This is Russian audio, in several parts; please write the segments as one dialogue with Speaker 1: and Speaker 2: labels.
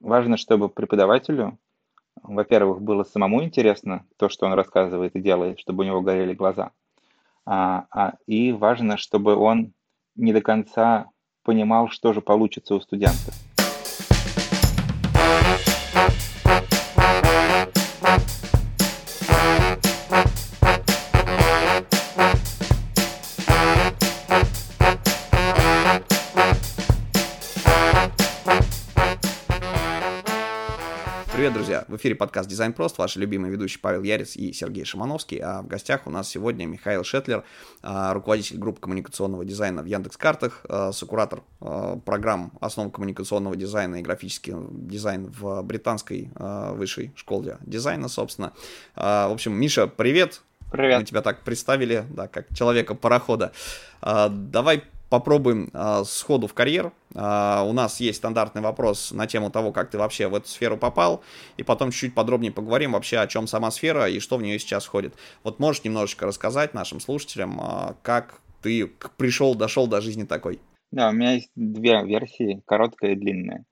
Speaker 1: важно, чтобы преподавателю, во-первых, было самому интересно то, что он рассказывает и делает, чтобы у него горели глаза. А, а, и важно, чтобы он не до конца понимал, что же получится у студентов.
Speaker 2: Друзья! В эфире подкаст «Дизайн прост», ваши любимые ведущие Павел Ярец и Сергей Шимановский, а в гостях у нас сегодня Михаил Шетлер, а, руководитель группы коммуникационного дизайна в Яндекс.Картах, а, сокуратор а, программ основ коммуникационного дизайна и графический дизайн в британской высшей школе дизайна, собственно. В общем, Миша, привет!
Speaker 1: Привет!
Speaker 2: Мы тебя так представили, да, как человека-парохода. Давай попробуем э, сходу в карьер. Э, у нас есть стандартный вопрос на тему того, как ты вообще в эту сферу попал, и потом чуть-чуть подробнее поговорим вообще, о чем сама сфера и что в нее сейчас входит. Вот можешь немножечко рассказать нашим слушателям, э, как ты пришел, дошел до жизни такой?
Speaker 1: Да, у меня есть две версии, короткая и длинная.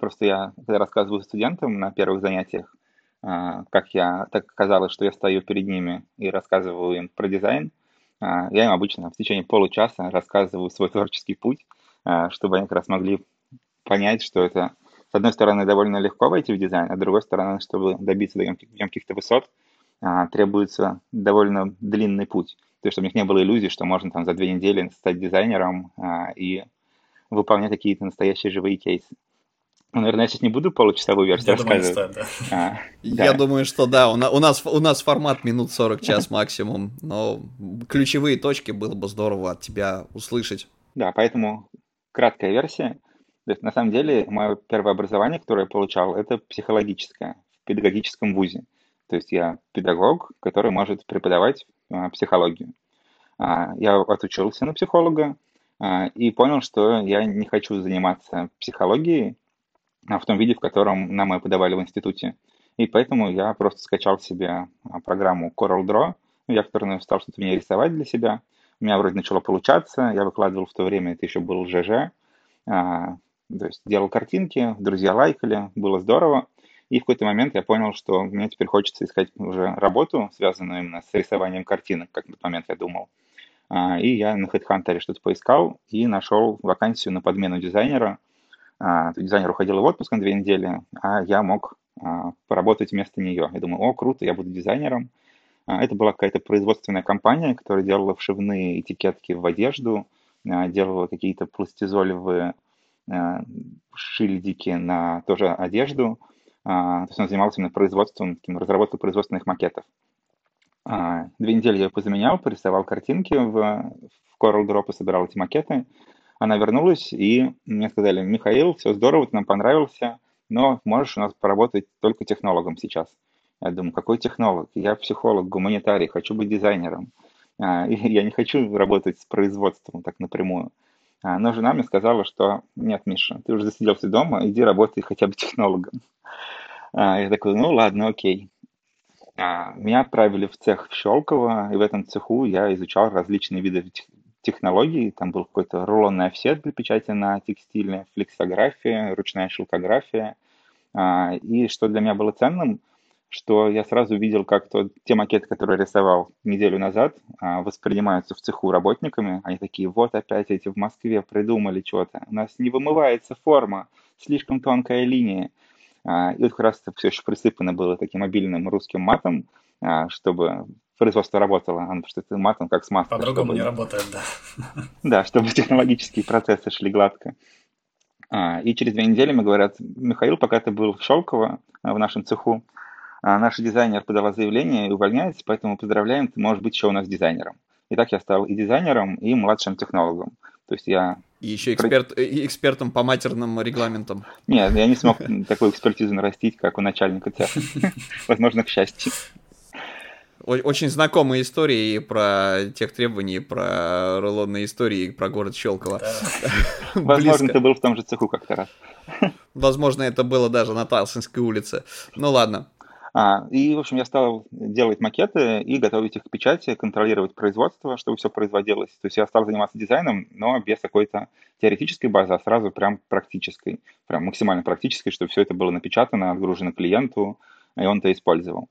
Speaker 1: Просто я когда рассказываю студентам на первых занятиях, как я так оказалось, что я стою перед ними и рассказываю им про дизайн, а, я им обычно в течение получаса рассказываю свой творческий путь, а, чтобы они как раз могли понять, что это, с одной стороны, довольно легко войти в дизайн, а с другой стороны, чтобы добиться до каких-то высот, а, требуется довольно длинный путь. То есть, чтобы у них не было иллюзий, что можно там за две недели стать дизайнером и выполнять какие-то настоящие живые кейсы. Ну, наверное, я сейчас не буду получасовую версию я рассказывать. Думаю,
Speaker 2: да. А, я да. думаю, что да, у нас, у нас формат минут 40 час максимум, но ключевые точки было бы здорово от тебя услышать.
Speaker 1: Да, поэтому краткая версия. То есть, на самом деле, мое первое образование, которое я получал, это психологическое в педагогическом вузе. То есть я педагог, который может преподавать а, психологию. А, я отучился на психолога а, и понял, что я не хочу заниматься психологией, в том виде, в котором нам ее подавали в институте. И поэтому я просто скачал себе а, программу CorelDRAW, я в которой стал что-то в ней рисовать для себя. У меня вроде начало получаться, я выкладывал в то время, это еще был ЖЖ, а, то есть делал картинки, друзья лайкали, было здорово. И в какой-то момент я понял, что мне теперь хочется искать уже работу, связанную именно с рисованием картинок, как на тот момент я думал. И я на HeadHunter что-то поискал и нашел вакансию на подмену дизайнера – а, дизайнер уходил в отпуск на две недели, а я мог а, поработать вместо нее. Я думаю, о, круто, я буду дизайнером. А, это была какая-то производственная компания, которая делала вшивные этикетки в одежду, делала какие-то пластизолевые шильдики на тоже одежду. То есть он занимался именно производством, таким, разработкой производственных макетов. Две недели я позаменял, порисовал картинки в, в Coral и собирал эти макеты. Она вернулась, и мне сказали, Михаил, все здорово, ты нам понравился, но можешь у нас поработать только технологом сейчас. Я думаю, какой технолог? Я психолог, гуманитарий, хочу быть дизайнером. А, я не хочу работать с производством так напрямую. А, но жена мне сказала, что нет, Миша, ты уже засиделся дома, иди работай хотя бы технологом. А, я такой, ну ладно, окей. Меня отправили в цех в Щелково, и в этом цеху я изучал различные виды технологий. Там был какой-то рулонный офсет для печати на текстиле, флексография, ручная шелкография. А, и что для меня было ценным, что я сразу видел, как то, те макеты, которые рисовал неделю назад, а, воспринимаются в цеху работниками. Они такие, вот опять эти в Москве придумали что-то. У нас не вымывается форма, слишком тонкая линия. А, и вот как раз это все еще присыпано было таким обильным русским матом, чтобы производство работало, потому что это матом как с маслом.
Speaker 3: По-другому чтобы... не работает, да.
Speaker 1: Да, чтобы технологические процессы шли гладко. А, и через две недели мне говорят, Михаил, пока ты был в Шелково, а, в нашем цеху, а, наш дизайнер подала заявление и увольняется, поэтому поздравляем, ты можешь быть еще у нас дизайнером. И так я стал и дизайнером, и младшим технологом. То есть я...
Speaker 2: И еще эксперт, и экспертом по матерным регламентам.
Speaker 1: Нет, я не смог такую экспертизу нарастить, как у начальника цеха. Возможно, к счастью.
Speaker 2: Очень знакомые истории про тех требований, про рулонные истории, про город Щелково.
Speaker 1: Возможно, ты был в том же цеху как-то раз.
Speaker 2: Возможно, это было даже на Талсинской улице. Ну ладно.
Speaker 1: А, и, в общем, я стал делать макеты и готовить их к печати, контролировать производство, чтобы все производилось. То есть я стал заниматься дизайном, но без какой-то теоретической базы, а сразу прям практической, прям максимально практической, чтобы все это было напечатано, отгружено клиенту, и он это использовал.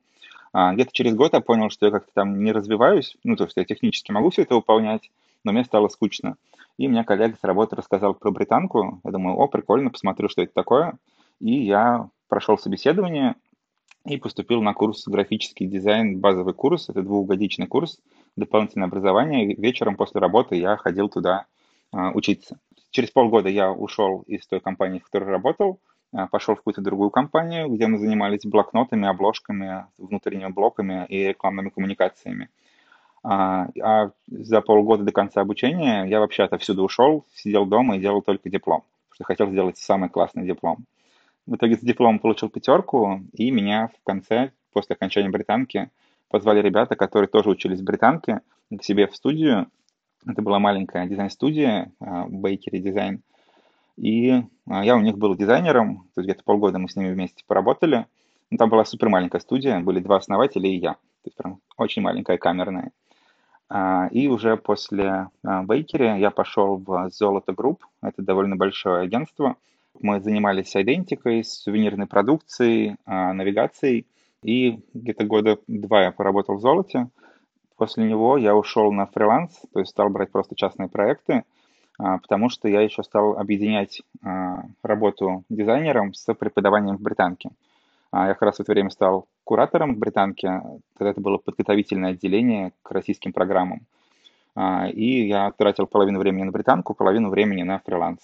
Speaker 1: А, где-то через год я понял, что я как-то там не развиваюсь, ну, то есть я технически могу все это выполнять, но мне стало скучно. И мне коллега с работы рассказал про британку. Я думаю, о, прикольно, посмотрю, что это такое. И я прошел собеседование, и поступил на курс графический дизайн, базовый курс, это двухгодичный курс, дополнительное образование. Вечером после работы я ходил туда а, учиться. Через полгода я ушел из той компании, в которой работал, пошел в какую-то другую компанию, где мы занимались блокнотами, обложками, внутренними блоками и рекламными коммуникациями. А, а за полгода до конца обучения я вообще отовсюду ушел, сидел дома и делал только диплом, потому что хотел сделать самый классный диплом. В итоге с дипломом получил пятерку, и меня в конце, после окончания британки, позвали ребята, которые тоже учились в британке, к себе в студию. Это была маленькая дизайн-студия, Bakery Design. И а, я у них был дизайнером, то есть где-то полгода мы с ними вместе поработали. Ну, там была супер маленькая студия, были два основателя и я. То есть прям очень маленькая камерная. А, и уже после Bakery я пошел в Zoloto Group. Это довольно большое агентство – мы занимались идентикой, сувенирной продукцией, а, навигацией. И где-то года два я поработал в золоте. После него я ушел на фриланс, то есть стал брать просто частные проекты, а, потому что я еще стал объединять а, работу дизайнером с преподаванием в британке. Я как раз в это время стал куратором в британке, тогда это было подготовительное отделение к российским программам. И я тратил половину времени на британку, половину времени на фриланс.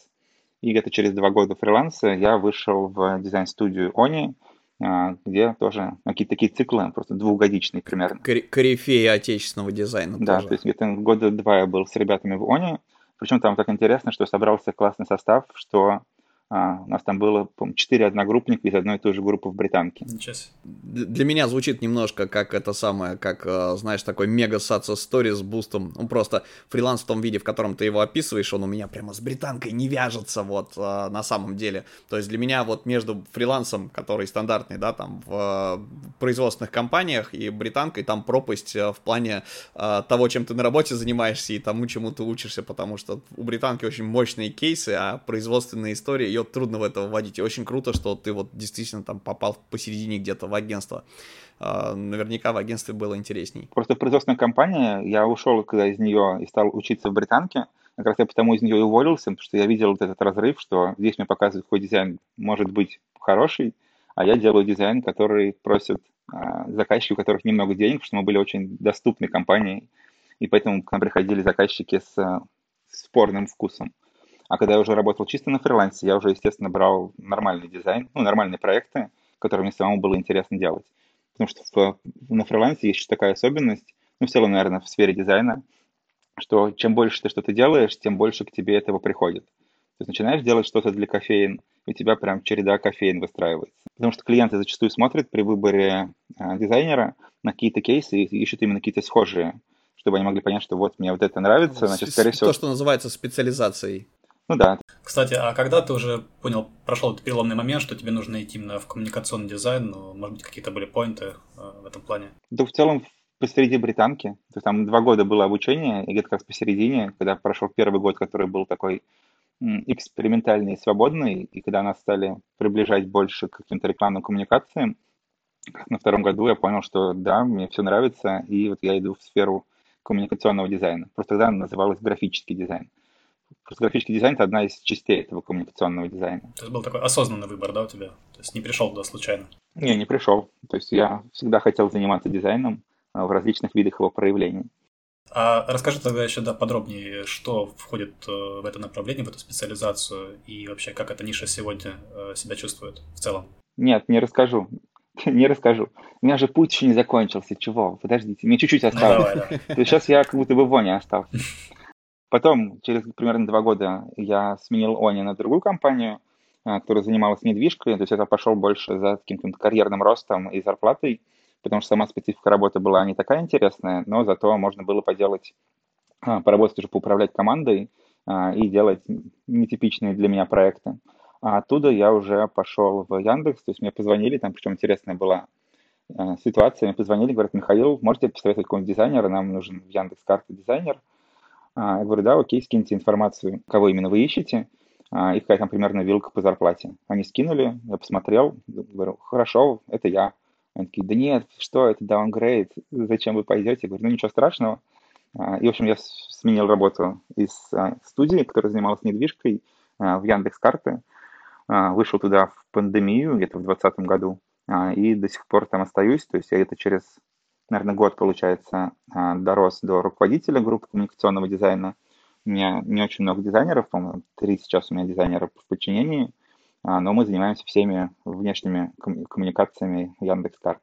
Speaker 1: И где-то через два года фриланса я вышел в дизайн-студию Они, а, где тоже какие-то такие циклы, просто двухгодичные примерно.
Speaker 2: Корифеи отечественного дизайна
Speaker 1: Да,
Speaker 2: тоже.
Speaker 1: то есть где-то года два я был с ребятами в Они. Причем там так интересно, что собрался классный состав, что а, у нас там было, по четыре одногруппника из одной и той же группы в Британке.
Speaker 2: Для меня звучит немножко как это самое, как, э, знаешь, такой мега саца стори с бустом. Ну, просто фриланс в том виде, в котором ты его описываешь, он у меня прямо с британкой не вяжется, вот, э, на самом деле. То есть для меня вот между фрилансом, который стандартный, да, там, в производственных компаниях и британкой, там пропасть э, в плане того, чем ты на работе занимаешься и тому, чему ты учишься, потому что у британки очень мощные кейсы, а производственные истории ее трудно в это вводить. И очень круто, что ты вот действительно там попал посередине где-то в агентство. А, наверняка в агентстве было интересней.
Speaker 1: Просто производственная компания, я ушел когда из нее и стал учиться в британке, как раз я потому из нее и уволился, потому что я видел вот этот разрыв, что здесь мне показывают, какой дизайн может быть хороший, а я делаю дизайн, который просят а, заказчики, у которых немного денег, потому что мы были очень доступной компанией, и поэтому к нам приходили заказчики с, с спорным вкусом. А когда я уже работал чисто на фрилансе, я уже, естественно, брал нормальный дизайн, ну, нормальные проекты, которые мне самому было интересно делать. Потому что в, на фрилансе есть еще такая особенность, ну, в целом, наверное, в сфере дизайна, что чем больше ты что-то делаешь, тем больше к тебе этого приходит. То есть начинаешь делать что-то для кофеин, у тебя прям череда кофеин выстраивается. Потому что клиенты зачастую смотрят при выборе э, дизайнера на какие-то кейсы и ищут именно какие-то схожие, чтобы они могли понять, что вот мне вот это нравится, значит, скорее всего...
Speaker 2: То, что называется специализацией.
Speaker 1: Ну да.
Speaker 3: Кстати, а когда ты уже понял, прошел этот переломный момент, что тебе нужно идти именно в коммуникационный дизайн, ну, может быть, какие-то были поинты э, в этом плане?
Speaker 1: Да, в целом, посреди британки. То есть там два года было обучение, и где-то как посередине, когда прошел первый год, который был такой экспериментальный и свободный, и когда нас стали приближать больше к каким-то рекламным коммуникациям, на втором году я понял, что да, мне все нравится, и вот я иду в сферу коммуникационного дизайна. Просто тогда называлось графический дизайн. Просто графический дизайн — это одна из частей этого коммуникационного дизайна.
Speaker 3: То есть был такой осознанный выбор, да, у тебя? То есть не пришел туда случайно?
Speaker 1: Не, не пришел. То есть я всегда хотел заниматься дизайном а, в различных видах его проявлений.
Speaker 3: А расскажи тогда еще да, подробнее, что входит э, в это направление, в эту специализацию, и вообще как эта ниша сегодня э, себя чувствует в целом?
Speaker 1: Нет, не расскажу. Не расскажу. У меня же путь еще не закончился. Чего? Подождите, мне чуть-чуть осталось. Ну, давай, да. Сейчас я как будто бы в воне остался. Потом, через примерно два года, я сменил Они на другую компанию, а, которая занималась недвижкой. То есть это пошел больше за каким-то карьерным ростом и зарплатой, потому что сама специфика работы была не такая интересная, но зато можно было поделать, а, поработать уже поуправлять командой а, и делать нетипичные для меня проекты. А оттуда я уже пошел в Яндекс, то есть мне позвонили, там причем интересная была ситуация, мне позвонили, говорят, Михаил, можете посоветовать какого-нибудь дизайнера, нам нужен в Яндекс.Карты дизайнер. Я говорю, да, окей, скиньте информацию, кого именно вы ищете, и какая там примерно вилка по зарплате. Они скинули, я посмотрел, говорю, хорошо, это я. Они такие, да нет, что это, downgrade, зачем вы пойдете? Я говорю, ну ничего страшного. И, в общем, я сменил работу из студии, которая занималась недвижкой, в Яндекс.Карты. Вышел туда в пандемию, где-то в 2020 году, и до сих пор там остаюсь. То есть я это через, наверное, год, получается, дорос до руководителя группы коммуникационного дизайна. У меня не очень много дизайнеров, по-моему, три сейчас у меня дизайнера в подчинении – а, но мы занимаемся всеми внешними коммуникациями Яндекс.Карт.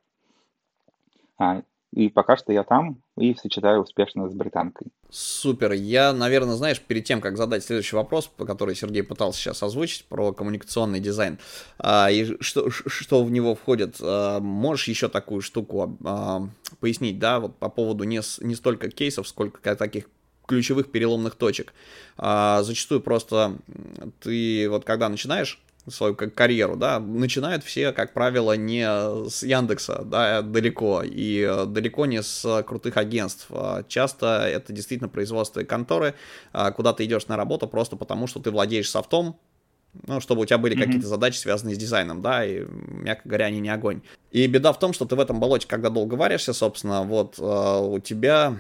Speaker 1: А, и пока что я там и сочетаю успешно с британкой.
Speaker 2: Супер. Я, наверное, знаешь, перед тем, как задать следующий вопрос, по который Сергей пытался сейчас озвучить, про коммуникационный дизайн, а, и что, что в него входит, можешь еще такую штуку пояснить, да, вот по поводу не, не столько кейсов, сколько таких ключевых переломных точек. Зачастую просто ты вот когда начинаешь свою как карьеру, да, начинают все, как правило, не с Яндекса, да, далеко, и э, далеко не с крутых агентств. А часто это действительно производство конторы, а, куда ты идешь на работу просто потому, что ты владеешь софтом, ну, чтобы у тебя были mm-hmm. какие-то задачи, связанные с дизайном, да, и, мягко говоря, они не огонь. И беда в том, что ты в этом болоте, когда долго варишься, собственно, вот э, у тебя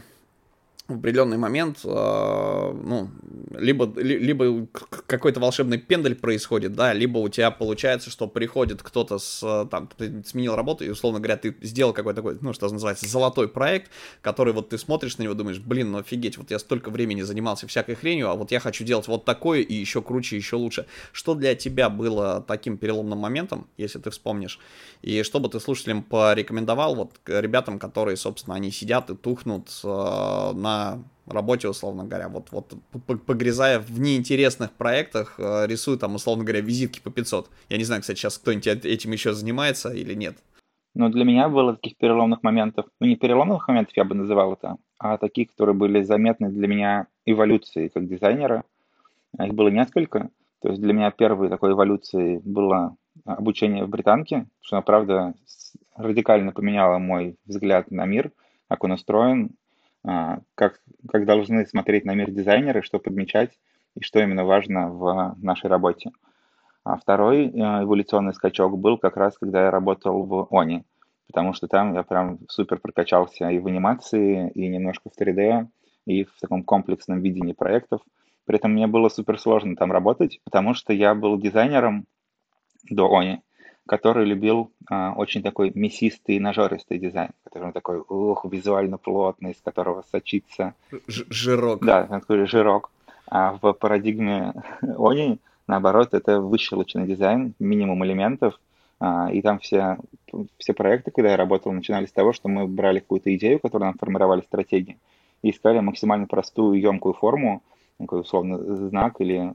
Speaker 2: в определенный момент, э, ну, либо, либо какой-то волшебный пендель происходит, да, либо у тебя получается, что приходит кто-то с, там, ты сменил работу, и, условно говоря, ты сделал какой-то такой, ну, что называется, золотой проект, который вот ты смотришь на него, думаешь, блин, ну офигеть, вот я столько времени занимался всякой хренью, а вот я хочу делать вот такое и еще круче, еще лучше. Что для тебя было таким переломным моментом, если ты вспомнишь, и что бы ты слушателям порекомендовал, вот, ребятам, которые, собственно, они сидят и тухнут э, на работе, условно говоря, вот, вот погрязая в неинтересных проектах, э, рисую там, условно говоря, визитки по 500. Я не знаю, кстати, сейчас кто-нибудь этим еще занимается или нет.
Speaker 1: Но для меня было таких переломных моментов, ну не переломных моментов я бы называл это, а таких, которые были заметны для меня эволюцией как дизайнера. Их было несколько. То есть для меня первой такой эволюцией было обучение в британке, что, правда, радикально поменяло мой взгляд на мир, как он устроен, а, как, как должны смотреть на мир дизайнеры, что подмечать и что именно важно в нашей работе. А второй э, эволюционный скачок был как раз, когда я работал в ОНИ, потому что там я прям супер прокачался и в анимации, и немножко в 3D, и в таком комплексном видении проектов. При этом мне было супер сложно там работать, потому что я был дизайнером до ОНИ, который любил а, очень такой мясистый, нажористый дизайн, который такой, ух, визуально плотный, из которого сочится...
Speaker 2: Ж жирок.
Speaker 1: Да, такой жирок. А в парадигме Они, наоборот, это выщелочный дизайн, минимум элементов, а, и там все, все проекты, когда я работал, начинались с того, что мы брали какую-то идею, которую нам формировали стратегии, и искали максимально простую, емкую форму, такой условно знак или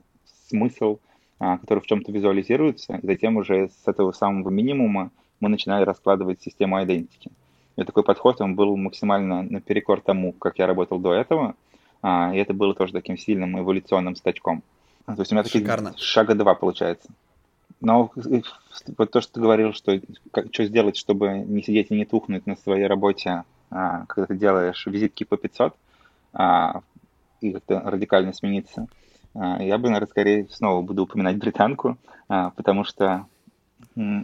Speaker 1: смысл, который в чем-то визуализируется, и затем уже с этого самого минимума мы начинали раскладывать систему идентики. И такой подход, он был максимально наперекор тому, как я работал до этого, а, и это было тоже таким сильным эволюционным скачком. То есть у меня такие Шикарно. шага два получается. Но вот то, что ты говорил, что как, что сделать, чтобы не сидеть и не тухнуть на своей работе, а, когда ты делаешь визитки по 500, а, и как-то радикально смениться – а, я бы, наверное, скорее снова буду упоминать британку, а, потому что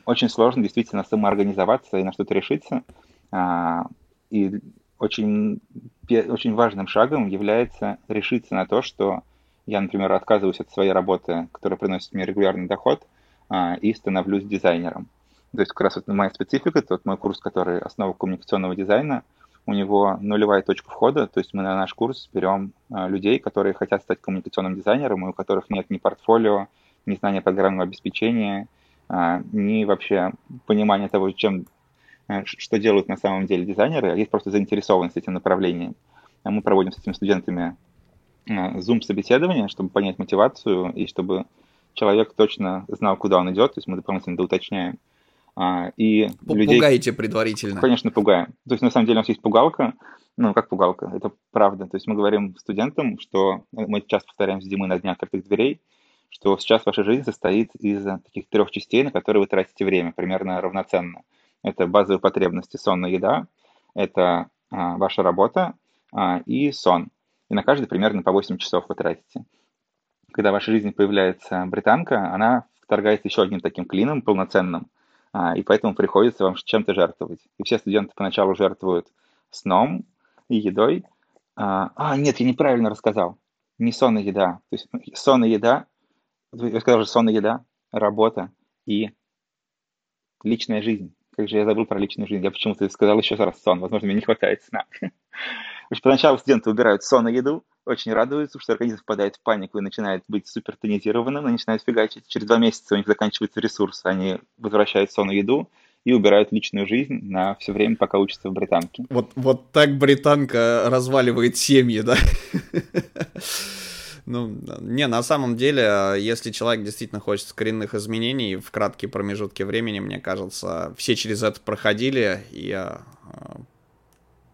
Speaker 1: очень сложно действительно самоорганизоваться и на что-то решиться. А, и очень, очень важным шагом является решиться на то, что я, например, отказываюсь от своей работы, которая приносит мне регулярный доход, и становлюсь дизайнером. То есть как раз вот моя специфика, это вот мой курс, который основа коммуникационного дизайна – у него нулевая точка входа, то есть мы на наш курс берем а, людей, которые хотят стать коммуникационным дизайнером, и у которых нет ни портфолио, ни знания программного обеспечения, а, ни вообще понимания того, чем, а, что делают на самом деле дизайнеры, а есть просто заинтересованность этим направлением. Мы проводим с этими студентами Zoom-собеседование, чтобы понять мотивацию и чтобы человек точно знал, куда он идет, то есть мы дополнительно доуточняем.
Speaker 2: А, и людей... Пугаете предварительно.
Speaker 1: Конечно, пугаем. То есть, на самом деле, у нас есть пугалка, ну, как пугалка, это правда. То есть мы говорим студентам, что мы часто повторяем с Димой на днях открытых дверей, что сейчас ваша жизнь состоит из таких трех частей, на которые вы тратите время, примерно равноценно. Это базовые потребности, сон и еда, это а, ваша работа а, и сон. И на каждый примерно по 8 часов вы тратите. Когда в вашей жизни появляется британка, она вторгается еще одним таким клином полноценным, и поэтому приходится вам чем-то жертвовать. И все студенты поначалу жертвуют сном и едой. А, а нет, я неправильно рассказал. Не сон и еда. То есть сон и еда, я сказал же сон и еда, работа и личная жизнь. Как же я забыл про личную жизнь. Я почему-то сказал еще раз сон. Возможно, мне не хватает сна. Поначалу студенты выбирают сон и еду, очень радуются, что организм впадает в панику и начинает быть супер тонизированным, и начинает фигачить. Через два месяца у них заканчивается ресурс, они возвращают сон и еду, и убирают личную жизнь на все время, пока учатся в британке.
Speaker 2: Вот, вот так британка разваливает семьи, да? Ну, не, на самом деле, если человек действительно хочет коренных изменений в краткие промежутки времени, мне кажется, все через это проходили, и а,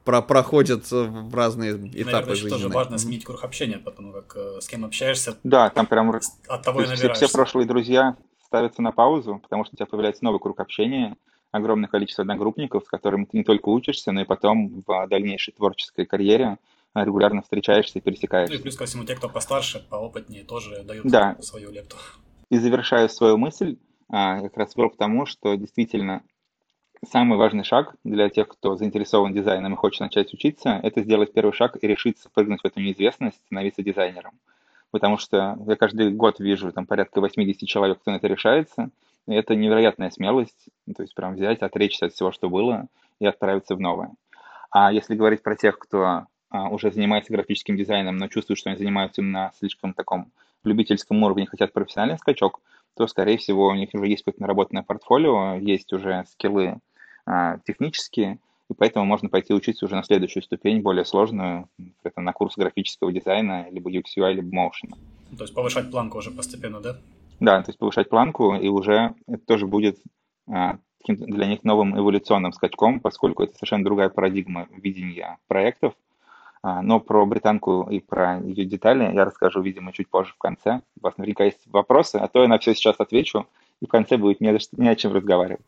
Speaker 2: про проходят в разные этапы Наверное, жизни.
Speaker 3: тоже важно сменить круг общения, потому как э, с кем общаешься.
Speaker 1: Да, там прям от того и все, все прошлые друзья ставятся на паузу, потому что у тебя появляется новый круг общения, огромное количество одногруппников, с которыми ты не только учишься, но и потом в дальнейшей творческой карьере регулярно встречаешься и пересекаешься.
Speaker 3: Ну и плюс ко всему те, кто постарше, поопытнее, тоже дают
Speaker 1: да.
Speaker 3: свою лепту.
Speaker 1: И завершаю свою мысль, а, как раз к тому, что действительно самый важный шаг для тех, кто заинтересован дизайном и хочет начать учиться, это сделать первый шаг и решиться прыгнуть в эту неизвестность, становиться дизайнером. Потому что я каждый год вижу там порядка 80 человек, кто на это решается, и это невероятная смелость, то есть прям взять, отречься от всего, что было, и отправиться в новое. А если говорить про тех, кто а, уже занимается графическим дизайном, но чувствует, что они занимаются им на слишком таком любительском уровне, хотят профессиональный скачок, то, скорее всего, у них уже есть какое-то наработанное портфолио, есть уже скиллы технические, и поэтому можно пойти учиться уже на следующую ступень, более сложную, это на курс графического дизайна, либо UX UI, либо Motion.
Speaker 3: То есть повышать планку уже постепенно, да?
Speaker 1: Да, то есть повышать планку, и уже это тоже будет а, для них новым эволюционным скачком, поскольку это совершенно другая парадигма видения проектов. А, но про британку и про ее детали я расскажу, видимо, чуть позже в конце. У вас наверняка есть вопросы, а то я на все сейчас отвечу, и в конце будет не, не о чем разговаривать.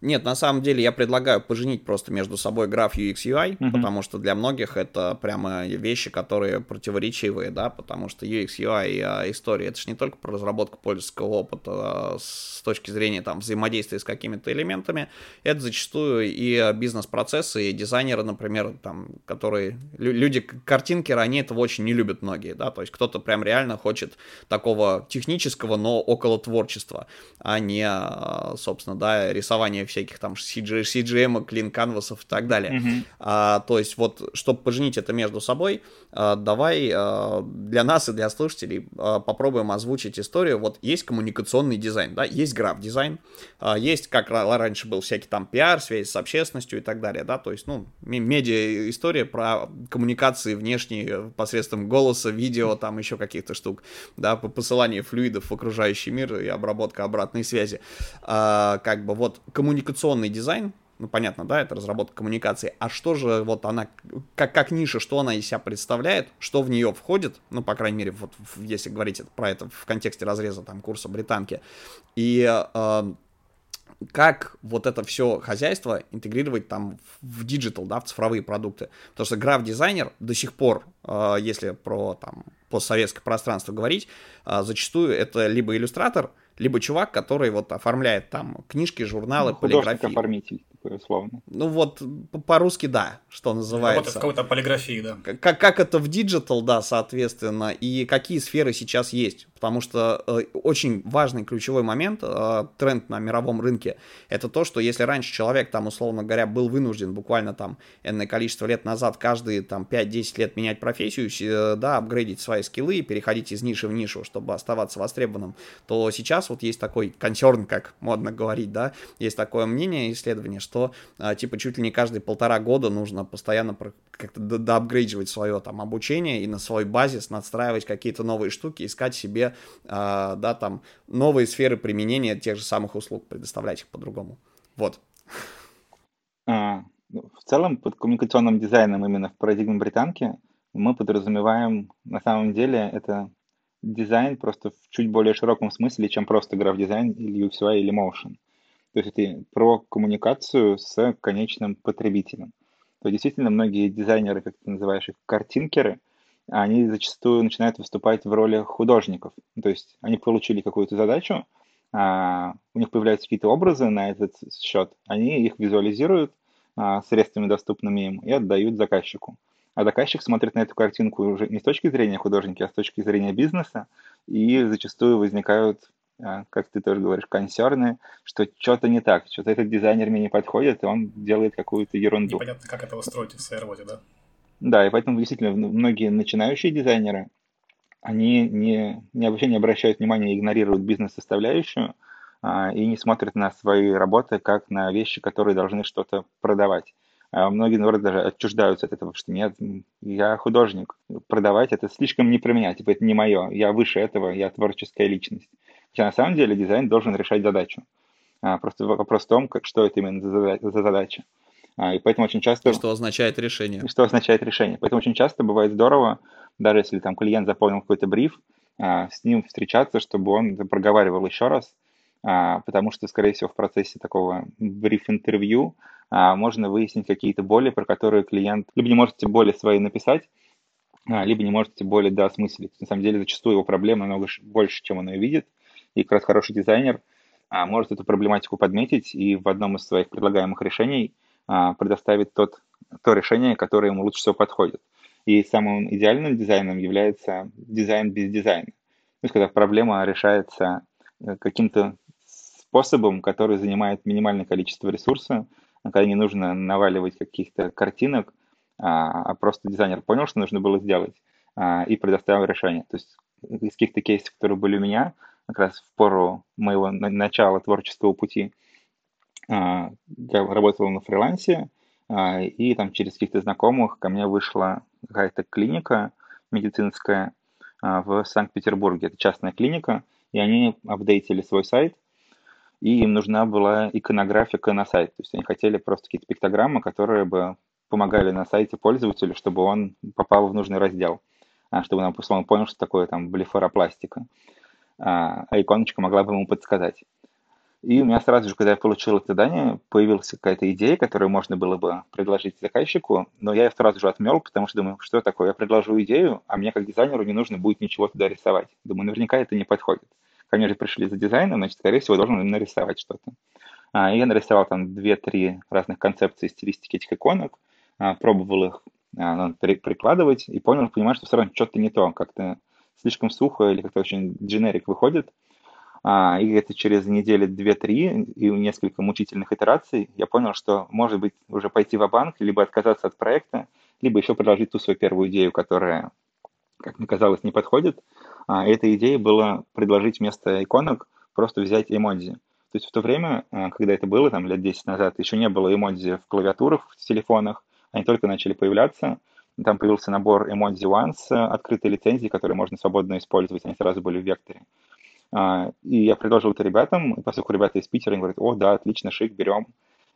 Speaker 2: Нет, на самом деле я предлагаю поженить просто между собой граф UX UI, mm-hmm. потому что для многих это прямо вещи, которые противоречивые, да, потому что UX UI а, история это же не только про разработку пользовательского опыта а, с точки зрения там взаимодействия с какими-то элементами, это зачастую и бизнес-процессы, и дизайнеры, например, там, которые люди картинкеры, они этого очень не любят многие, да, то есть кто-то прям реально хочет такого технического, но около творчества, а не, а, собственно, да, рисовать рисования всяких там CG, CGM, клин канвасов и так далее. Mm-hmm. А, то есть вот, чтобы поженить это между собой, а, давай а, для нас и для слушателей а, попробуем озвучить историю. Вот есть коммуникационный дизайн, да, есть граф-дизайн, а, есть, как раньше был всякий там пиар, связь с общественностью и так далее, да, то есть, ну, медиа история про коммуникации внешние посредством голоса, видео, там еще каких-то штук, да, по посыланию флюидов в окружающий мир и обработка обратной связи. А, как бы вот коммуникационный дизайн, ну, понятно, да, это разработка коммуникации, а что же вот она, как, как ниша, что она из себя представляет, что в нее входит, ну, по крайней мере, вот если говорить про это в контексте разреза там курса британки, и э, как вот это все хозяйство интегрировать там в диджитал, да, в цифровые продукты. Потому что граф-дизайнер до сих пор, э, если про там постсоветское пространство говорить, э, зачастую это либо иллюстратор, либо чувак, который вот оформляет там книжки, журналы, ну, полиграфии.
Speaker 1: оформитель такой условно.
Speaker 2: Ну вот, по-русски да, что называется. Вот
Speaker 3: в какой-то полиграфии, да.
Speaker 2: Как, как это в диджитал, да, соответственно, и какие сферы сейчас есть. Потому что э, очень важный ключевой момент, э, тренд на мировом рынке, это то, что если раньше человек там, условно говоря, был вынужден буквально там энное количество лет назад, каждые там 5-10 лет менять профессию, э, да, апгрейдить свои скиллы, переходить из ниши в нишу, чтобы оставаться востребованным, то сейчас вот есть такой консерн, как модно говорить, да, есть такое мнение, исследование, что типа чуть ли не каждые полтора года нужно постоянно как-то доапгрейдивать свое там обучение и на свой базис надстраивать какие-то новые штуки, искать себе а, да, там, новые сферы применения тех же самых услуг, предоставлять их по-другому. Вот.
Speaker 1: А, ну, в целом, под коммуникационным дизайном именно в парадигме британки мы подразумеваем, на самом деле, это дизайн просто в чуть более широком смысле, чем просто граф-дизайн или UX или Motion. То есть это про коммуникацию с конечным потребителем. То действительно многие дизайнеры, как ты называешь их, картинкеры, они зачастую начинают выступать в роли художников. То есть они получили какую-то задачу, а, у них появляются какие-то образы на этот счет, они их визуализируют а, средствами, доступными им, и отдают заказчику. А заказчик смотрит на эту картинку уже не с точки зрения художника, а с точки зрения бизнеса, и зачастую возникают, а, как ты тоже говоришь, консерны, что что-то не так, что-то этот дизайнер мне не подходит, и он делает какую-то ерунду.
Speaker 3: Непонятно, как это устроить в своей работе, да?
Speaker 1: Да, и поэтому действительно многие начинающие дизайнеры, они не, не, вообще не обращают внимания, игнорируют бизнес-составляющую а, и не смотрят на свои работы как на вещи, которые должны что-то продавать. А многие, наоборот, даже отчуждаются от этого, что нет, я художник, продавать это слишком не про меня, типа это не мое, я выше этого, я творческая личность. Хотя на самом деле дизайн должен решать задачу. А, просто вопрос в том, как, что это именно за, за задача. А, и поэтому очень часто...
Speaker 2: Что означает решение.
Speaker 1: Что означает решение. Поэтому очень часто бывает здорово, даже если там клиент заполнил какой-то бриф, а, с ним встречаться, чтобы он проговаривал еще раз, а, потому что, скорее всего, в процессе такого бриф-интервью можно выяснить какие-то боли, про которые клиент либо не можете боли свои написать, либо не можете боли доосмыслить. На самом деле, зачастую его проблема намного больше, чем он ее видит, и как раз хороший дизайнер может эту проблематику подметить и в одном из своих предлагаемых решений – предоставит тот, то решение, которое ему лучше всего подходит. И самым идеальным дизайном является дизайн без дизайна. То есть, когда проблема решается э, каким-то способом, который занимает минимальное количество ресурса, когда не нужно наваливать каких-то картинок, а, а просто дизайнер понял, что нужно было сделать, а, и предоставил решение. То есть из каких-то кейсов, которые были у меня, как раз в пору моего начала творческого пути, а, я работал на фрилансе, а, и там через каких-то знакомых ко мне вышла какая-то клиника медицинская а, в Санкт-Петербурге. Это частная клиника, и они апдейтили свой сайт, и им нужна была иконографика на сайт. То есть они хотели просто какие-то пиктограммы, которые бы помогали на сайте пользователю, чтобы он попал в нужный раздел, чтобы он, условно, понял, что такое там блефаропластика. А иконочка могла бы ему подсказать. И у меня сразу же, когда я получил это задание, появилась какая-то идея, которую можно было бы предложить заказчику, но я ее сразу же отмел, потому что думаю, что такое, я предложу идею, а мне как дизайнеру не нужно будет ничего туда рисовать. Думаю, наверняка это не подходит. Ко же пришли за дизайном, значит, скорее всего, должен нарисовать что-то. А, я нарисовал там две-три разных концепции стилистики этих иконок, а, пробовал их а, ну, при, прикладывать и понял, понимаю, что все равно что-то не то, как-то слишком сухо или как-то очень дженерик выходит. А, и это через недели 2-3 и несколько мучительных итераций я понял, что может быть уже пойти в банк либо отказаться от проекта, либо еще продолжить ту свою первую идею, которая, как мне казалось, не подходит. А, эта идея была предложить вместо иконок просто взять эмодзи. То есть в то время, а, когда это было, там, лет 10 назад, еще не было эмодзи в клавиатурах, в телефонах, они только начали появляться. Там появился набор эмодзи One с открытой лицензией, которые можно свободно использовать, они сразу были в векторе. А, и я предложил это ребятам, и поскольку ребята из Питера, они говорят, о, да, отлично, шик, берем.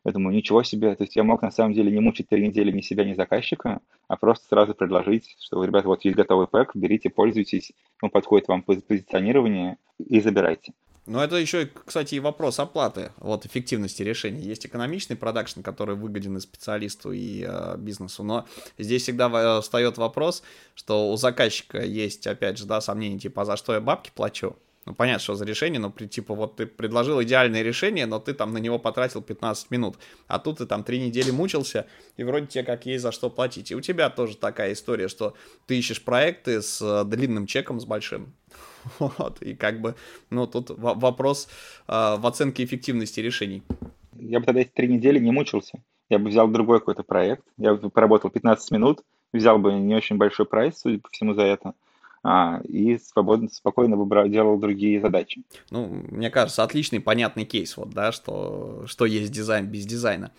Speaker 1: Я думаю, ничего себе. То есть я мог на самом деле не мучить три недели ни себя, ни заказчика, а просто сразу предложить, что, ребята, вот есть готовый пэк, берите, пользуйтесь, он подходит вам по позиционированию и забирайте.
Speaker 2: Но это еще, кстати, и вопрос оплаты, вот эффективности решения. Есть экономичный продакшн, который выгоден и специалисту, и э, бизнесу, но здесь всегда встает вопрос, что у заказчика есть, опять же, да, сомнения, типа, а за что я бабки плачу? Ну, понятно, что за решение, но при, типа вот ты предложил идеальное решение, но ты там на него потратил 15 минут, а тут ты там 3 недели мучился, и вроде тебе как есть за что платить. И у тебя тоже такая история, что ты ищешь проекты с э, длинным чеком, с большим. Вот, и как бы, ну, тут вопрос э, в оценке эффективности решений.
Speaker 1: Я бы тогда эти три недели не мучился. Я бы взял другой какой-то проект, я бы поработал 15 минут, взял бы не очень большой прайс, судя по всему, за это, а, и свободно, спокойно выбрал, делал другие задачи.
Speaker 2: Ну, мне кажется, отличный понятный кейс, вот, да, что, что есть дизайн без дизайна.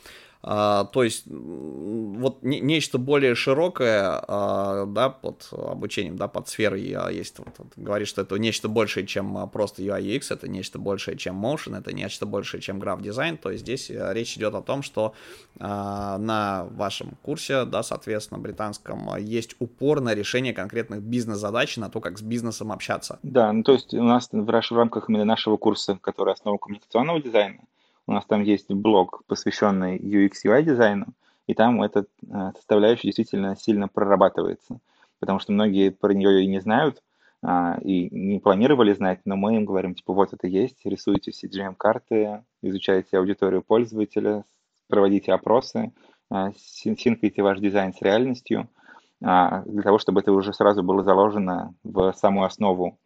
Speaker 2: А, то есть вот не, нечто более широкое, а, да, под обучением, да, под сферой а, есть, вот, вот, говорит, что это нечто большее, чем а, просто UI UX, это нечто большее, чем motion, это нечто большее, чем граф дизайн, то есть здесь а, речь идет о том, что а, на вашем курсе, да, соответственно, британском, есть упор на решение конкретных бизнес-задач, на то, как с бизнесом общаться.
Speaker 1: Да, ну то есть у нас в, в рамках именно нашего курса, который основа коммуникационного дизайна, у нас там есть блок, посвященный UX UI дизайну, и там эта составляющая действительно сильно прорабатывается, потому что многие про нее и не знают, а, и не планировали знать, но мы им говорим, типа, вот это есть, рисуйте CGM-карты, изучайте аудиторию пользователя, проводите опросы, а, синкайте ваш дизайн с реальностью, а, для того, чтобы это уже сразу было заложено в саму основу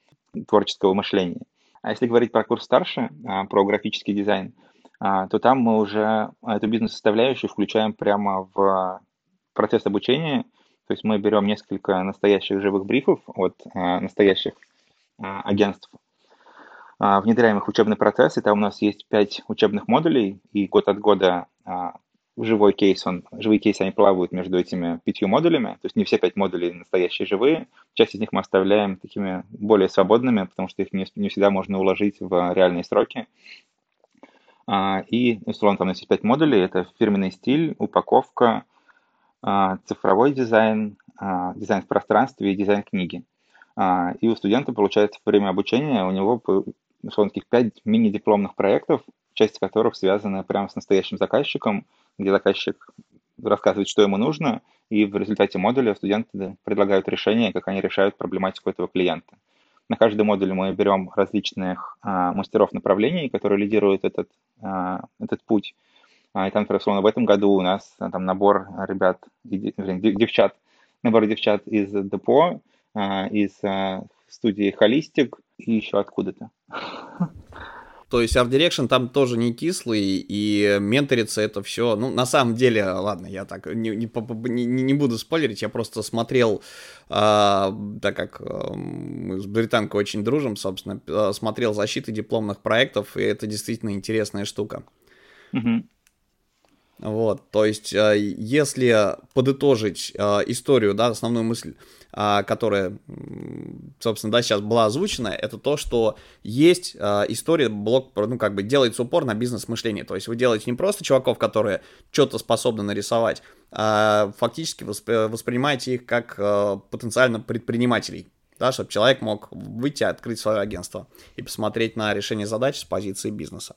Speaker 1: творческого мышления. А если говорить про курс старше, про графический дизайн, то там мы уже эту бизнес-составляющую включаем прямо в процесс обучения, то есть мы берем несколько настоящих живых брифов от а, настоящих а, агентств, а, внедряем их в учебный процесс, и там у нас есть пять учебных модулей, и год от года а, живой кейс, он, живые кейсы, они плавают между этими пятью модулями, то есть не все пять модулей настоящие живые, часть из них мы оставляем такими более свободными, потому что их не, не всегда можно уложить в реальные сроки. А, и, условно, там у нас есть пять модулей, это фирменный стиль, упаковка, а, цифровой дизайн, а, дизайн в пространстве и дизайн книги. И у студента, получается, во время обучения у него условно таких пять мини-дипломных проектов, часть которых связаны прямо с настоящим заказчиком, где заказчик рассказывает, что ему нужно, и в результате модуля студенты предлагают решение, как они решают проблематику этого клиента. На каждый модуль мы берем различных а, мастеров направлений, которые лидируют этот, а, этот путь, а, и там, условно, в этом году у нас а, там набор ребят, девчат, набор девчат из Депо, а, из студии Холистик и еще откуда-то.
Speaker 2: То есть Art Direction там тоже не кислый, и менторится это все. Ну, на самом деле, ладно, я так не, не, не, буду спойлерить, я просто смотрел, а, так как мы с британкой очень дружим, собственно, смотрел защиты дипломных проектов, и это действительно интересная штука.
Speaker 1: Mm-hmm.
Speaker 2: Вот, то есть, э, если подытожить э, историю, да, основную мысль, э, которая, собственно, да, сейчас была озвучена, это то, что есть история, блок, ну, как бы делается упор на бизнес-мышление. То есть вы делаете не просто чуваков, которые что-то способны нарисовать, а фактически воспри- воспринимаете их как потенциально предпринимателей. Да, чтобы человек мог выйти, открыть свое агентство и посмотреть на решение задач с позиции бизнеса.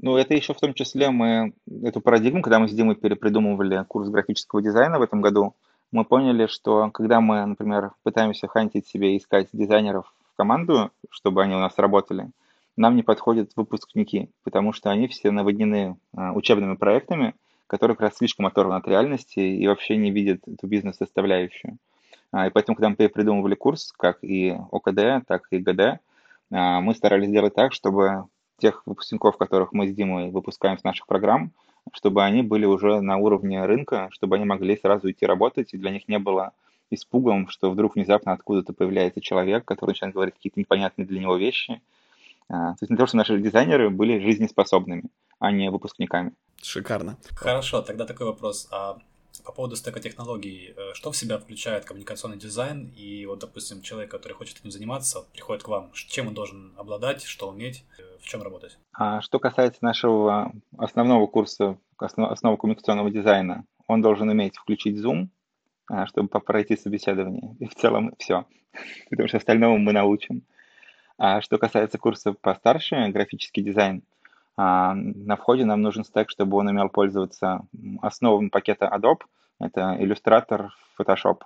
Speaker 1: Ну, это еще в том числе мы эту парадигму, когда мы с Димой перепридумывали курс графического дизайна в этом году, мы поняли, что когда мы, например, пытаемся хантить себе искать дизайнеров в команду, чтобы они у нас работали, нам не подходят выпускники, потому что они все наводнены а, учебными проектами, которые как раз слишком оторваны от реальности и вообще не видят эту бизнес-составляющую. А, и поэтому, когда мы придумывали курс, как и ОКД, так и ГД, а, мы старались сделать так, чтобы тех выпускников, которых мы с Димой выпускаем с наших программ, чтобы они были уже на уровне рынка, чтобы они могли сразу идти работать, и для них не было испугом, что вдруг внезапно откуда-то появляется человек, который начинает говорить какие-то непонятные для него вещи. А, то есть не то, что наши дизайнеры были жизнеспособными, а не выпускниками.
Speaker 2: Шикарно.
Speaker 3: Хорошо, тогда такой вопрос. А по поводу стека технологий, э, что в себя включает коммуникационный дизайн? И вот, допустим, человек, который хочет этим заниматься, приходит к вам, чем он должен обладать, что уметь, э, в чем работать?
Speaker 1: А что касается нашего основного курса, основ, основы коммуникационного дизайна, он должен уметь включить Zoom, а, чтобы пройти собеседование. И в целом все. Потому что остальному мы научим. А что касается курса постарше, графический дизайн, на входе нам нужен стек, чтобы он умел пользоваться основами пакета Adobe, это Illustrator, Photoshop,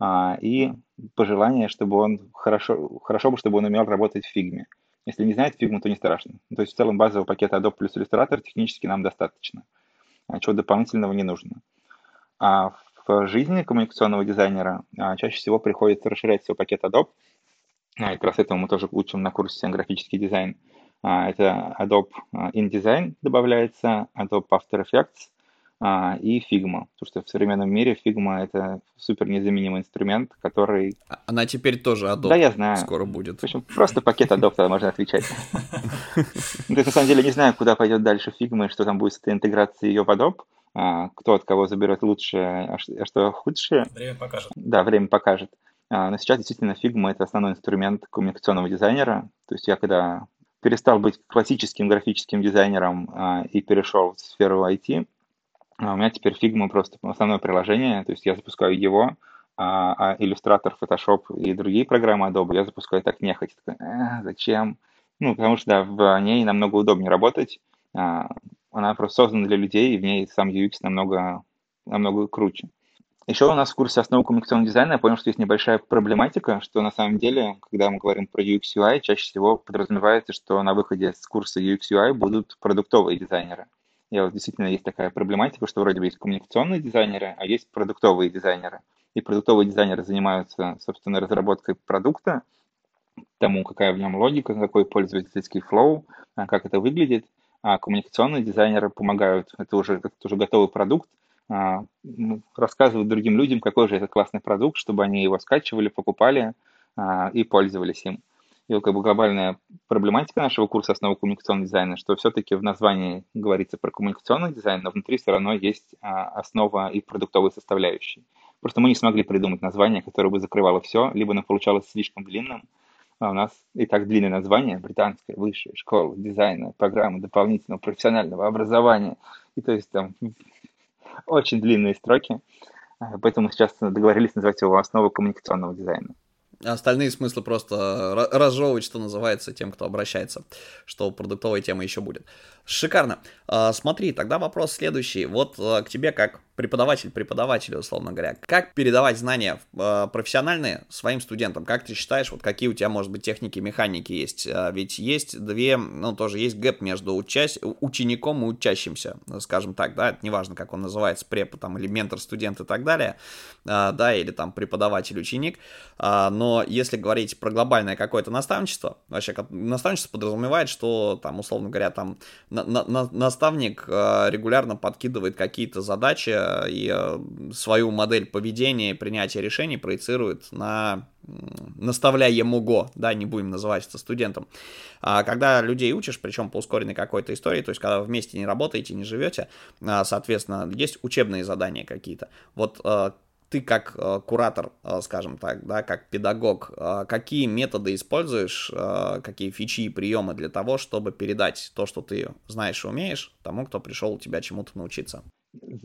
Speaker 1: а, и пожелание, чтобы он хорошо, хорошо бы, чтобы он умел работать в фигме. Если не знает фигму, то не страшно. То есть в целом базового пакета Adobe плюс Illustrator технически нам достаточно. А чего дополнительного не нужно. А в жизни коммуникационного дизайнера чаще всего приходится расширять свой пакет Adobe. И как раз этому мы тоже учим на курсе графический дизайн. А, это Adobe а, InDesign добавляется, Adobe After Effects а, и Figma. Потому что в современном мире Figma — это супер незаменимый инструмент, который...
Speaker 2: Она теперь тоже Adobe
Speaker 1: да, я знаю.
Speaker 2: скоро будет.
Speaker 1: В общем, просто пакет Adobe тогда можно отвечать. То есть, на самом деле, не знаю, куда пойдет дальше Figma и что там будет с этой интеграцией ее в Adobe. Кто от кого заберет лучше, а что худшее.
Speaker 3: Время покажет.
Speaker 1: Да, время покажет. Но сейчас действительно Figma — это основной инструмент коммуникационного дизайнера. То есть я когда перестал быть классическим графическим дизайнером а, и перешел в сферу IT, а у меня теперь Figma просто основное приложение, то есть я запускаю его, а, а Illustrator, Photoshop и другие программы Adobe я запускаю так нехотя. Такой, э, зачем? Ну, потому что да, в ней намного удобнее работать. А, она просто создана для людей, и в ней сам UX намного, намного круче. Еще у нас в курсе основы коммуникационного дизайна я понял, что есть небольшая проблематика, что на самом деле, когда мы говорим про UX UI, чаще всего подразумевается, что на выходе с курса UX UI будут продуктовые дизайнеры. И вот действительно есть такая проблематика, что вроде бы есть коммуникационные дизайнеры, а есть продуктовые дизайнеры. И продуктовые дизайнеры занимаются, собственно, разработкой продукта, тому, какая в нем логика, какой пользовательский flow, а, как это выглядит. А коммуникационные дизайнеры помогают, это уже, это уже готовый продукт, рассказывать другим людям, какой же это классный продукт, чтобы они его скачивали, покупали а, и пользовались им. И как бы глобальная проблематика нашего курса основы коммуникационного дизайна, что все-таки в названии говорится про коммуникационный дизайн, но внутри все равно есть а, основа и продуктовой составляющей. Просто мы не смогли придумать название, которое бы закрывало все, либо оно получалось слишком длинным, а у нас и так длинное название британская высшая школа дизайна, программы дополнительного профессионального образования. И то есть там очень длинные строки, э, поэтому сейчас договорились назвать его основу коммуникационного дизайна.
Speaker 2: Остальные смыслы просто разжевывать, что называется, тем, кто обращается, что продуктовая тема еще будет. Шикарно. А, смотри, тогда вопрос следующий. Вот а, к тебе как преподаватель, преподавателю, условно говоря, как передавать знания а, профессиональные своим студентам? Как ты считаешь, вот какие у тебя, может быть, техники, механики есть? Ведь есть две, ну, тоже есть гэп между учась... учеником и учащимся, скажем так, да, это неважно, как он называется, препод, или ментор, студент и так далее, да, или там преподаватель, ученик, но если говорить про глобальное какое-то наставничество, вообще наставничество подразумевает, что там, условно говоря, там на, на, наставник э, регулярно подкидывает какие-то задачи и э, свою модель поведения и принятия решений проецирует на наставляемого, да, не будем называть это студентом. А когда людей учишь, причем по ускоренной какой-то истории, то есть когда вместе не работаете, не живете, а, соответственно, есть учебные задания какие-то. Вот э, ты как э, куратор, э, скажем так, да, как педагог, э, какие методы используешь, какие фичи и приемы для того, чтобы передать то, что ты знаешь и умеешь, тому, кто пришел у тебя чему-то научиться?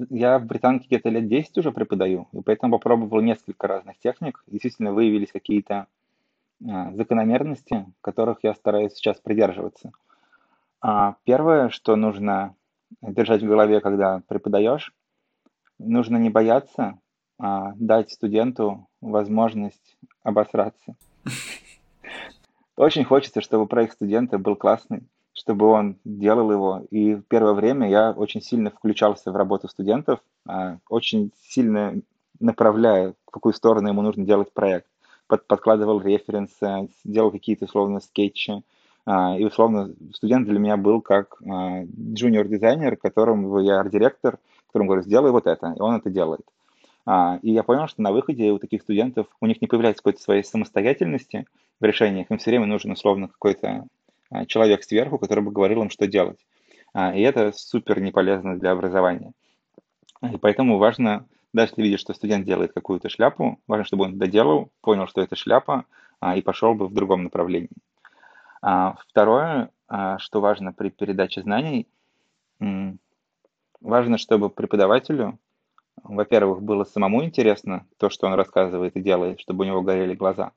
Speaker 1: Я в британке где-то лет 10 уже преподаю, и поэтому попробовал несколько разных техник. Действительно выявились какие-то закономерности, которых я стараюсь сейчас придерживаться. А первое, что нужно держать в голове, когда преподаешь, нужно не бояться а, дать студенту возможность обосраться. Очень хочется, чтобы проект студента был классный, чтобы он делал его. И в первое время я очень сильно включался в работу студентов, а, очень сильно направляя, в какую сторону ему нужно делать проект. Под, подкладывал референсы, делал какие-то условно скетчи. А, и условно студент для меня был как джуниор-дизайнер, которому я арт-директор, которому говорю, сделай вот это, и он это делает. А, и я понял, что на выходе у таких студентов, у них не появляется какой-то своей самостоятельности в решениях, им все время нужен условно какой-то а, человек сверху, который бы говорил им, что делать. А, и это супер не полезно для образования. И поэтому важно, даже если видишь, что студент делает какую-то шляпу, важно, чтобы он доделал, понял, что это шляпа, и пошел бы в другом направлении. Второе, что важно при передаче знаний, важно, чтобы преподавателю во-первых, было самому интересно то, что он рассказывает и делает, чтобы у него горели глаза.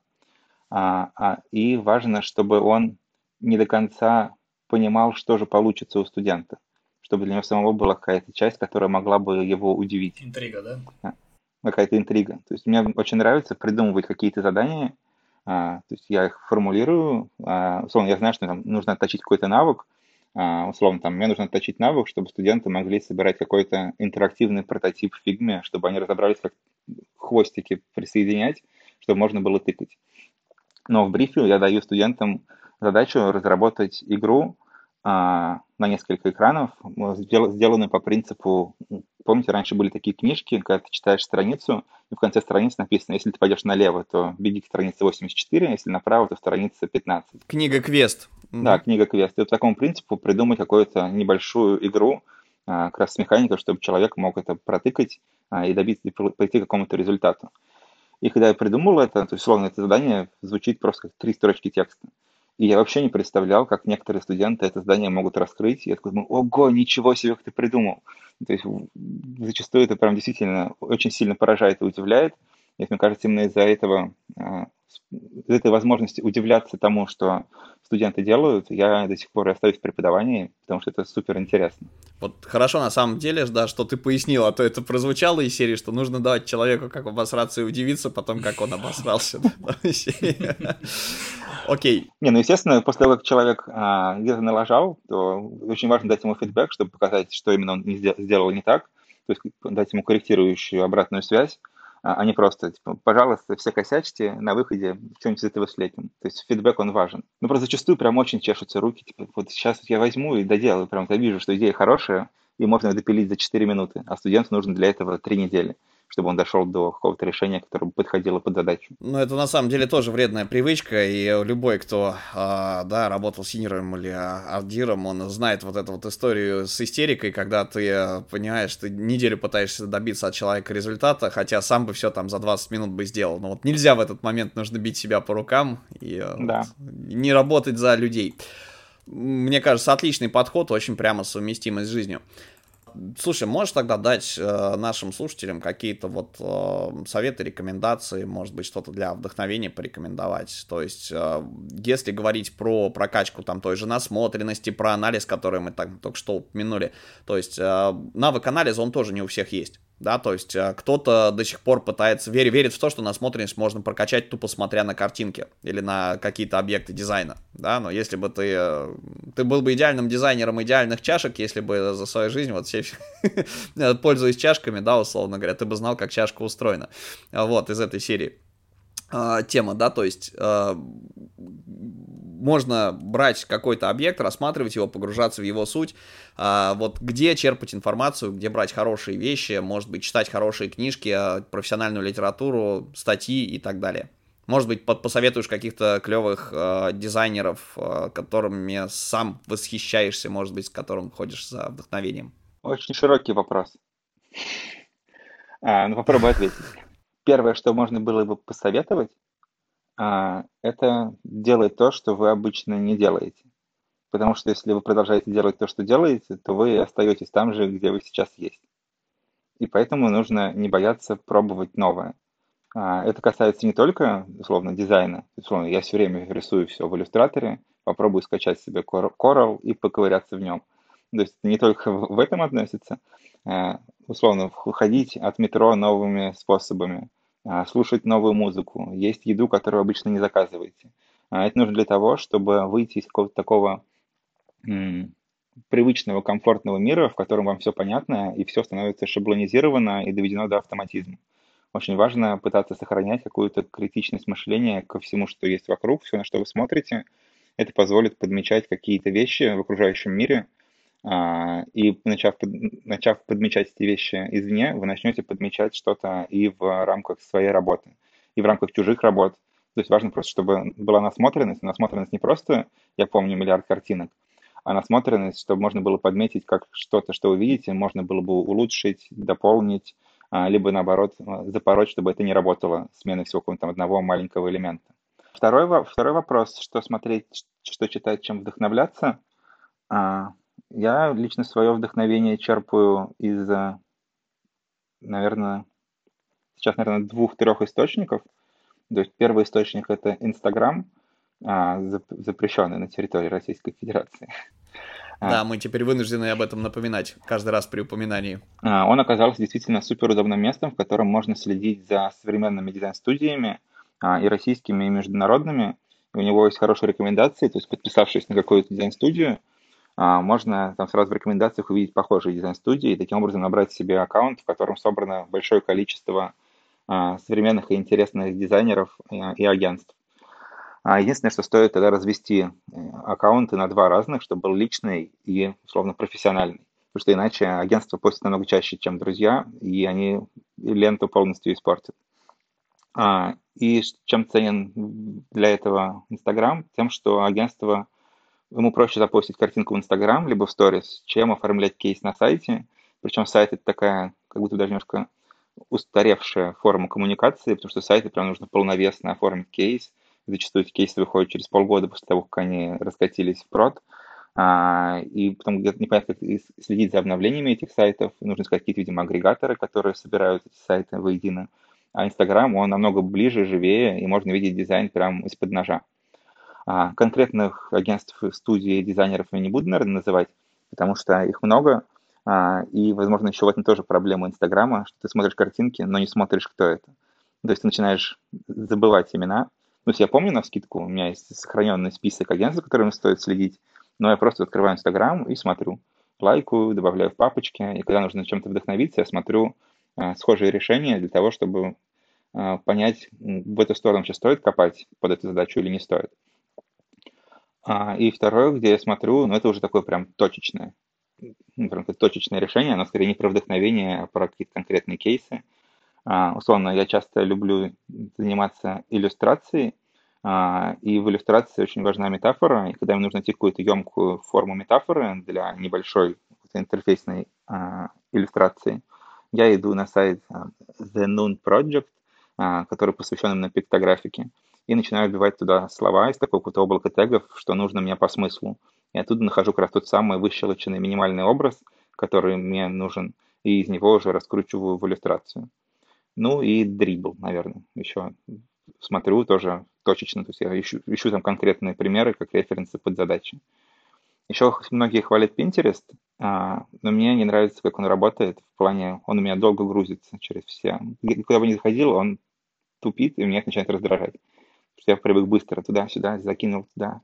Speaker 1: А, а, и важно, чтобы он не до конца понимал, что же получится у студента, чтобы для него самого была какая-то часть, которая могла бы его удивить.
Speaker 3: Интрига, да?
Speaker 1: А, какая-то интрига. То есть мне очень нравится придумывать какие-то задания, а, то есть я их формулирую, а, условно, я знаю, что там нужно отточить какой-то навык, условно, там, мне нужно отточить навык, чтобы студенты могли собирать какой-то интерактивный прототип в фигме, чтобы они разобрались, как хвостики присоединять, чтобы можно было тыкать. Но в брифе я даю студентам задачу разработать игру а, на несколько экранов, сделанную по принципу, помните, раньше были такие книжки, когда ты читаешь страницу, и в конце страницы написано, если ты пойдешь налево, то беги к странице 84, если направо, то страница 15.
Speaker 2: Книга квест.
Speaker 1: Да, книга квест. И по такому принципу придумать какую-то небольшую игру, а, как раз с механикой, чтобы человек мог это протыкать а, и добиться, и прийти к какому-то результату. И когда я придумал это, то есть, условно, это задание звучит просто как три строчки текста. И я вообще не представлял, как некоторые студенты это задание могут раскрыть. Я такой думаю, ого, ничего себе, как ты придумал. То есть зачастую это прям действительно очень сильно поражает и удивляет. И мне кажется, именно из-за этого а, из этой возможности удивляться тому, что студенты делают, я до сих пор остаюсь в преподавании, потому что это супер интересно.
Speaker 2: Вот хорошо на самом деле, да, что ты пояснил, а то это прозвучало из серии, что нужно давать человеку как обосраться и удивиться потом, как он обосрался. Окей.
Speaker 1: Не, ну естественно, после того, как человек а, где-то налажал, то очень важно дать ему фидбэк, чтобы показать, что именно он сделал не так, то есть дать ему корректирующую обратную связь, а, не просто, типа, пожалуйста, все косячьте, на выходе что-нибудь из этого слепим. То есть фидбэк, он важен. Ну, просто зачастую прям очень чешутся руки, типа, вот сейчас я возьму и доделаю, прям я вижу, что идея хорошая, и можно допилить за 4 минуты, а студенту нужно для этого 3 недели чтобы он дошел до какого-то решения, которое подходило под задачу.
Speaker 2: Ну, это на самом деле тоже вредная привычка, и любой, кто, а, да, работал синером или ардиром, он знает вот эту вот историю с истерикой, когда ты понимаешь, ты неделю пытаешься добиться от человека результата, хотя сам бы все там за 20 минут бы сделал. Но вот нельзя в этот момент, нужно бить себя по рукам и да. вот, не работать за людей. Мне кажется, отличный подход, очень прямо совместимый с жизнью. Слушай, можешь тогда дать э, нашим слушателям какие-то вот э, советы, рекомендации, может быть, что-то для вдохновения порекомендовать? То есть, э, если говорить про прокачку там той же насмотренности, про анализ, который мы так, только что упомянули, то есть навык анализа, он тоже не у всех есть да, то есть э, кто-то до сих пор пытается, верит, верит в то, что насмотренность можно прокачать тупо смотря на картинки или на какие-то объекты дизайна, да, но если бы ты, э, ты был бы идеальным дизайнером идеальных чашек, если бы за свою жизнь вот все, пользуясь чашками, да, условно говоря, ты бы знал, как чашка устроена, вот, из этой серии э, тема, да, то есть можно брать какой-то объект, рассматривать его, погружаться в его суть, а, вот где черпать информацию, где брать хорошие вещи, может быть, читать хорошие книжки, а, профессиональную литературу, статьи и так далее. Может быть, посоветуешь каких-то клевых э, дизайнеров, э, которыми сам восхищаешься, может быть, с которым ходишь за вдохновением?
Speaker 1: Очень широкий вопрос. А, ну, попробую ответить. Первое, что можно было бы посоветовать, а, это делать то, что вы обычно не делаете. Потому что если вы продолжаете делать то, что делаете, то вы остаетесь там же, где вы сейчас есть. И поэтому нужно не бояться пробовать новое. А, это касается не только, условно, дизайна. Условно, я все время рисую все в иллюстраторе, попробую скачать себе Coral и поковыряться в нем. То есть не только в этом относится. А, условно, ходить от метро новыми способами, слушать новую музыку, есть еду, которую обычно не заказываете. А, это нужно для того, чтобы выйти из какого-то такого привычного, комфортного мира, в котором вам все понятно и все становится шаблонизировано и доведено до автоматизма. Очень важно пытаться сохранять какую-то критичность мышления ко всему, что есть вокруг, все, на что вы смотрите. Это позволит подмечать какие-то вещи в окружающем мире, а, и начав, начав подмечать эти вещи извне, вы начнете подмечать что-то и в рамках своей работы, и в рамках чужих работ. То есть важно просто, чтобы была насмотренность. Насмотренность не просто, я помню, миллиард картинок, а насмотренность, чтобы можно было подметить, как что-то, что вы видите, можно было бы улучшить, дополнить, а, либо наоборот запороть, чтобы это не работало, смена всего какого-то одного маленького элемента. Второй, второй вопрос, что смотреть, что читать, чем вдохновляться. А, я лично свое вдохновение черпаю из, наверное, сейчас, наверное, двух-трех источников. То есть первый источник — это Инстаграм, а, запрещенный на территории Российской Федерации.
Speaker 2: А. Да, мы теперь вынуждены об этом напоминать каждый раз при упоминании.
Speaker 1: А, он оказался действительно суперудобным местом, в котором можно следить за современными дизайн-студиями и российскими, и международными. у него есть хорошие рекомендации, то есть подписавшись на какую-то дизайн-студию, а, можно там сразу в рекомендациях увидеть похожие дизайн-студии и таким образом набрать себе аккаунт, в котором собрано большое количество а, современных и интересных дизайнеров и агентств. А, единственное, что стоит тогда развести э, аккаунты на два разных, чтобы был личный и, условно, профессиональный. Потому что иначе агентство постит намного чаще, чем друзья, и они ленту полностью испортят. И чем ценен для этого Инстаграм? Тем, что агентство ему проще запостить картинку в Инстаграм, либо в сторис, чем оформлять кейс на сайте. Причем сайт это такая, как будто даже немножко устаревшая форма коммуникации, потому что сайты прям нужно полновесно оформить кейс. Зачастую эти кейсы выходят через полгода после того, как они раскатились в прод. А, и потом где-то непонятно, как следить за обновлениями этих сайтов. Нужно искать какие-то, видимо, агрегаторы, которые собирают эти сайты воедино. А Инстаграм, он намного ближе, живее, и можно видеть дизайн прямо из-под ножа. А, конкретных агентств, студий, дизайнеров я не буду, наверное, называть, потому что их много, а, и, возможно, еще в этом тоже проблема Инстаграма, что ты смотришь картинки, но не смотришь, кто это. То есть ты начинаешь забывать имена. Есть я помню на скидку, у меня есть сохраненный список агентств, за которыми стоит следить, но я просто открываю Инстаграм и смотрю. Лайкаю, добавляю в папочки, и когда нужно чем-то вдохновиться, я смотрю э, схожие решения для того, чтобы понять, в эту сторону сейчас стоит копать под эту задачу или не стоит. А, и второе, где я смотрю, ну это уже такое прям точечное, ну, прям точечное решение, оно скорее не про вдохновение, а про какие-то конкретные кейсы. А, условно, я часто люблю заниматься иллюстрацией, а, и в иллюстрации очень важна метафора, и когда мне нужно найти какую-то емкую форму метафоры для небольшой интерфейсной а, иллюстрации, я иду на сайт The Noon Project, который посвящен именно пиктографике, и начинаю вбивать туда слова из такого какого-то облака тегов, что нужно мне по смыслу. И оттуда нахожу как раз тот самый выщелоченный минимальный образ, который мне нужен, и из него уже раскручиваю в иллюстрацию. Ну и дрибл, наверное, еще смотрю тоже точечно, то есть я ищу, ищу там конкретные примеры, как референсы под задачи. Еще многие хвалят Pinterest, а, но мне не нравится, как он работает, в плане, он у меня долго грузится через все. Куда бы ни заходил, он тупит, и меня это начинает раздражать. Что я привык быстро туда-сюда, закинул туда,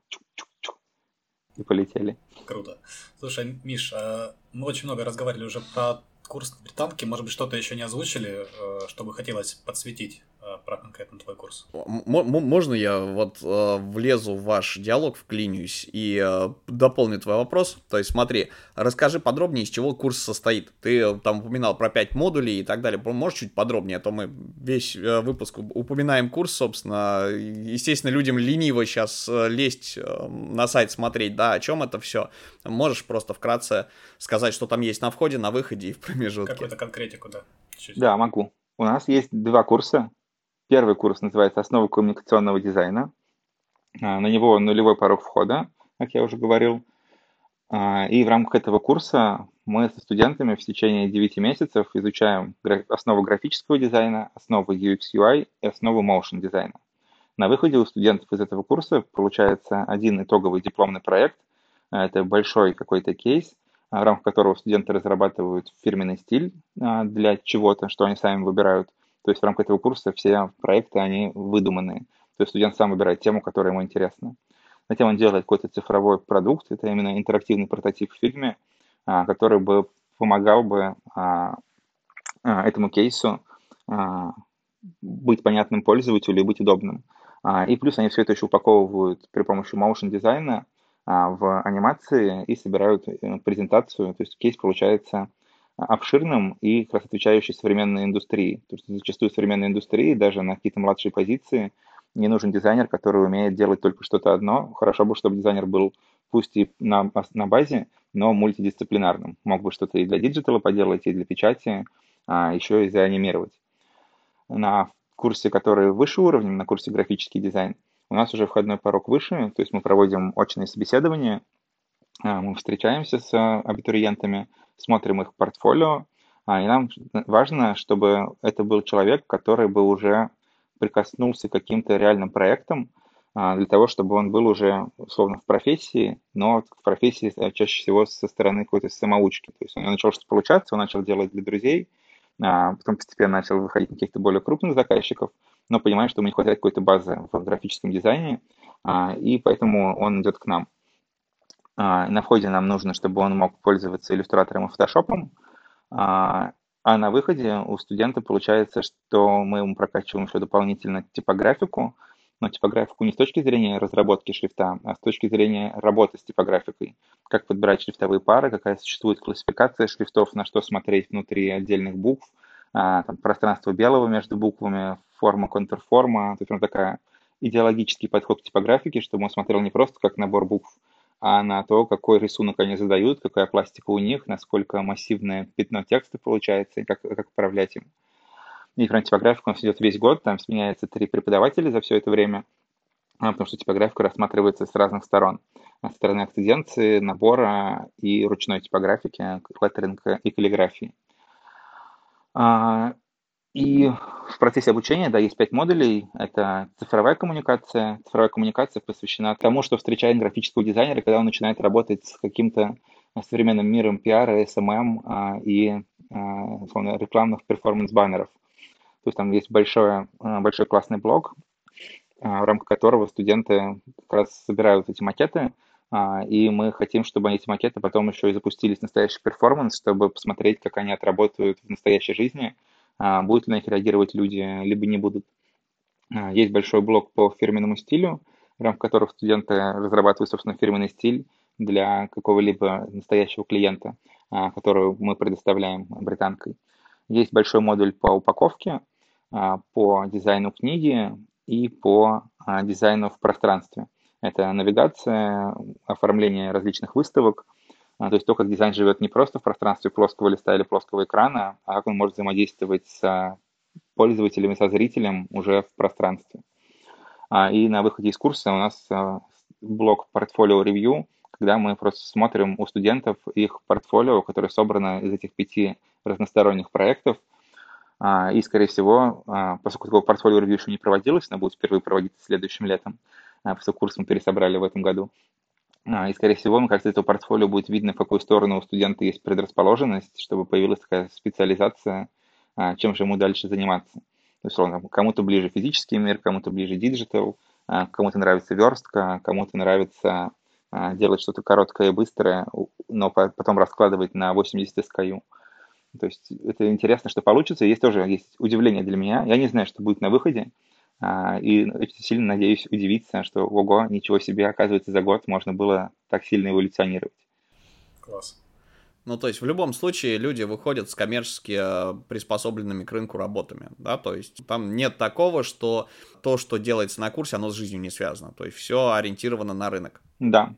Speaker 1: и полетели.
Speaker 3: Круто. Слушай, Миш, а мы очень много разговаривали уже про курс британки. Может быть, что-то еще не озвучили, э, что бы хотелось подсветить? Про конкретно твой курс.
Speaker 2: Можно я вот э, влезу в ваш диалог, вклинюсь и э, дополню твой вопрос? То есть смотри, расскажи подробнее, из чего курс состоит. Ты э, там упоминал про 5 модулей и так далее. Можешь чуть подробнее, а то мы весь э, выпуск упоминаем курс, собственно. Естественно, людям лениво сейчас э, лезть э, на сайт смотреть, да, о чем это все. Можешь просто вкратце сказать, что там есть на входе, на выходе и в промежутке.
Speaker 3: Какую-то конкретику, да.
Speaker 1: Чуть-чуть. Да, могу. У нас есть два курса. Первый курс называется «Основы коммуникационного дизайна». А, на него нулевой порог входа, как я уже говорил. А, и в рамках этого курса мы со студентами в течение 9 месяцев изучаем основу графического дизайна, основы UX UI и основу motion дизайна. На выходе у студентов из этого курса получается один итоговый дипломный проект. Это большой какой-то кейс, в рамках которого студенты разрабатывают фирменный стиль а, для чего-то, что они сами выбирают – то есть в рамках этого курса все проекты, они выдуманные. То есть студент сам выбирает тему, которая ему интересна. Затем он делает какой-то цифровой продукт, это именно интерактивный прототип в фильме, а, который бы помогал бы а, а, этому кейсу быть понятным пользователю и быть удобным. И плюс они все это еще упаковывают при помощи motion дизайна в анимации и собирают э, презентацию. То есть кейс получается обширным и как раз отвечающий современной индустрии. То есть зачастую современной индустрии даже на какие-то младшие позиции не нужен дизайнер, который умеет делать только что-то одно. Хорошо бы, чтобы дизайнер был пусть и на, на базе, но мультидисциплинарным. Мог бы что-то и для диджитала поделать, и для печати, а еще и заанимировать. На курсе, который выше уровнем, на курсе графический дизайн, у нас уже входной порог выше, то есть мы проводим очные собеседования, а, мы встречаемся с абитуриентами, смотрим их портфолио, а, и нам важно, чтобы это был человек, который бы уже прикоснулся к каким-то реальным проектам, а, для того, чтобы он был уже, условно, в профессии, но в профессии э, чаще всего со стороны какой-то самоучки. То есть он начал что-то получаться, он начал делать для друзей, а потом постепенно начал выходить на каких-то более крупных заказчиков, но понимает, что ему не хватает какой-то базы в графическом дизайне, и поэтому он идет к нам. А, на входе нам нужно, чтобы он мог пользоваться иллюстратором и фотошопом, а, а на выходе у студента получается, что мы ему прокачиваем еще дополнительно типографику, но типографику не с точки зрения разработки шрифта, а с точки зрения работы с типографикой. Как подбирать шрифтовые пары, какая существует классификация шрифтов, на что смотреть внутри отдельных букв, а, там, пространство белого между буквами, форма, контрформа. То есть он такая идеологический подход к типографике, чтобы он смотрел не просто как набор букв, а на то, какой рисунок они задают, какая пластика у них, насколько массивное пятно текста получается и как, как управлять им. И прям типографика у нас идет весь год, там сменяется три преподавателя за все это время, а, потому что типографика рассматривается с разных сторон. С стороны акциденции, набора и ручной типографики, леттеринга и каллиграфии. И в процессе обучения, да, есть пять модулей. Это цифровая коммуникация. Цифровая коммуникация посвящена тому, что встречает графического дизайнера, когда он начинает работать с каким-то современным миром пиара, SMM а, и а, условно, рекламных performance-баннеров. То есть там есть большой, а, большой классный блок, а, в рамках которого студенты как раз собирают эти макеты, и мы хотим, чтобы эти макеты потом еще и запустились в настоящий performance, чтобы посмотреть, как они отработают в настоящей жизни, будут ли на них реагировать люди, либо не будут. Есть большой блок по фирменному стилю, в рамках которого студенты разрабатывают, собственно, фирменный стиль для какого-либо настоящего клиента, который мы предоставляем британкой. Есть большой модуль по упаковке, по дизайну книги и по дизайну в пространстве. Это навигация, оформление различных выставок, а, то есть то, как дизайн живет не просто в пространстве плоского листа или плоского экрана, а как он может взаимодействовать с пользователем и со зрителем уже в пространстве. А, и на выходе из курса у нас а, блок портфолио ревью, когда мы просто смотрим у студентов их портфолио, которое собрано из этих пяти разносторонних проектов. И, скорее всего, поскольку такого портфолио ревью еще не проводилось, оно будет впервые проводиться следующим летом, а, все курс мы пересобрали в этом году. А, и, скорее всего, мне кажется, этого портфолио будет видно, в какую сторону у студента есть предрасположенность, чтобы появилась такая специализация, а, чем же ему дальше заниматься. То есть, кому-то ближе физический мир, кому-то ближе диджитал, кому-то нравится верстка, кому-то нравится делать что-то короткое и быстрое, но потом раскладывать на 80 SKU. То есть это интересно, что получится. Есть тоже есть удивление для меня. Я не знаю, что будет на выходе. А, и очень сильно надеюсь удивиться, что ого, ничего себе, оказывается, за год можно было так сильно эволюционировать.
Speaker 3: Класс.
Speaker 2: Ну, то есть в любом случае люди выходят с коммерчески э, приспособленными к рынку работами, да, то есть там нет такого, что то, что делается на курсе, оно с жизнью не связано, то есть все ориентировано на рынок.
Speaker 1: Да,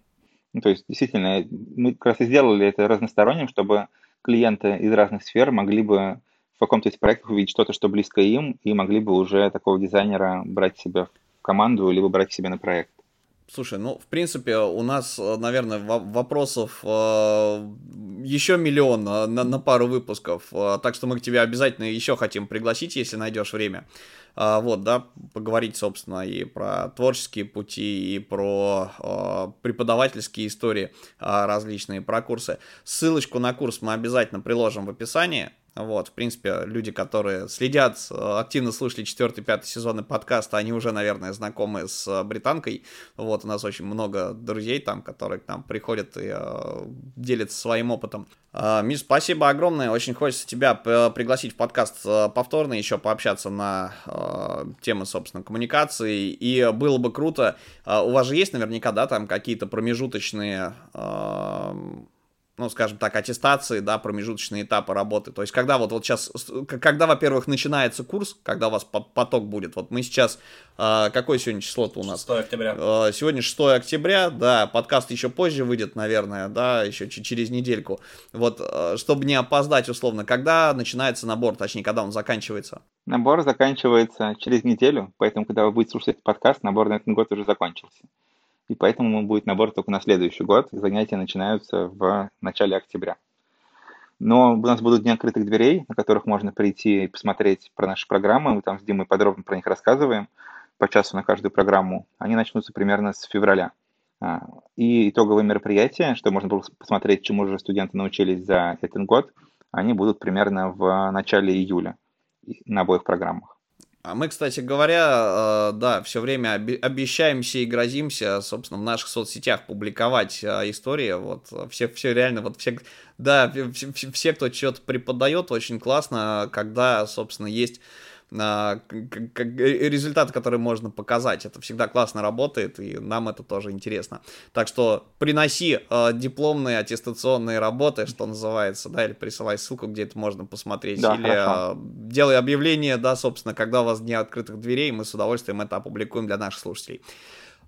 Speaker 1: ну, то есть действительно мы как раз и сделали это разносторонним, чтобы клиенты из разных сфер могли бы в каком-то из проектов увидеть что-то, что близко им, и могли бы уже такого дизайнера брать себе в команду, либо брать себе на проект.
Speaker 2: Слушай, ну, в принципе, у нас, наверное, вопросов э, еще миллион э, на, на пару выпусков, э, так что мы к тебе обязательно еще хотим пригласить, если найдешь время. Э, вот, да, поговорить, собственно, и про творческие пути, и про э, преподавательские истории э, различные, про курсы. Ссылочку на курс мы обязательно приложим в описании. Вот, в принципе, люди, которые следят, э, активно слушали 4-5 сезоны подкаста, они уже, наверное, знакомы с э, британкой. Вот, у нас очень много друзей там, которые к нам приходят и э, делятся своим опытом. Э, Миш, спасибо огромное. Очень хочется тебя пригласить в подкаст э, повторно, еще пообщаться на э, темы, собственно, коммуникации. И было бы круто. Э, у вас же есть наверняка, да, там какие-то промежуточные... Э, ну, скажем так, аттестации, да, промежуточные этапы работы. То есть, когда вот, вот сейчас, когда, во-первых, начинается курс, когда у вас поток будет, вот мы сейчас, э, какое сегодня число-то у нас?
Speaker 3: 6 октября.
Speaker 2: Э, сегодня 6 октября, да, подкаст еще позже выйдет, наверное, да, еще через недельку. Вот, э, чтобы не опоздать, условно, когда начинается набор, точнее, когда он заканчивается?
Speaker 1: Набор заканчивается через неделю, поэтому, когда вы будете слушать этот подкаст, набор на этот год уже закончился и поэтому будет набор только на следующий год. Занятия начинаются в начале октября. Но у нас будут дни открытых дверей, на которых можно прийти и посмотреть про наши программы. Мы там с Димой подробно про них рассказываем, по часу на каждую программу. Они начнутся примерно с февраля. А, и итоговые мероприятия, что можно было посмотреть, чему же студенты научились за этот год, они будут примерно в начале июля на обоих программах.
Speaker 2: А мы, кстати говоря, э, да, все время обещаемся и грозимся, собственно, в наших соцсетях публиковать э, истории. Вот все, все реально, вот все, да, все, все кто что-то преподает, очень классно, когда, собственно, есть результаты, которые можно показать. Это всегда классно работает, и нам это тоже интересно. Так что приноси э, дипломные аттестационные работы, что называется, да, или присылай ссылку, где это можно посмотреть, да, или э, делай объявление, да, собственно, когда у вас дни открытых дверей, мы с удовольствием это опубликуем для наших слушателей.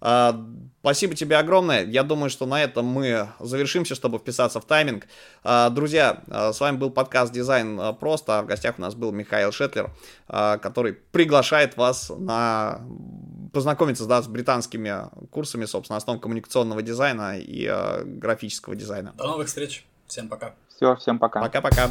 Speaker 2: А, спасибо тебе огромное. Я думаю, что на этом мы завершимся, чтобы вписаться в тайминг. А, друзья, а, с вами был подкаст «Дизайн просто». В гостях у нас был Михаил Шетлер, который приглашает вас на познакомиться да, с британскими курсами, собственно, основ коммуникационного дизайна и графического дизайна.
Speaker 3: До новых встреч. Всем пока.
Speaker 1: Все, всем пока.
Speaker 2: Пока-пока.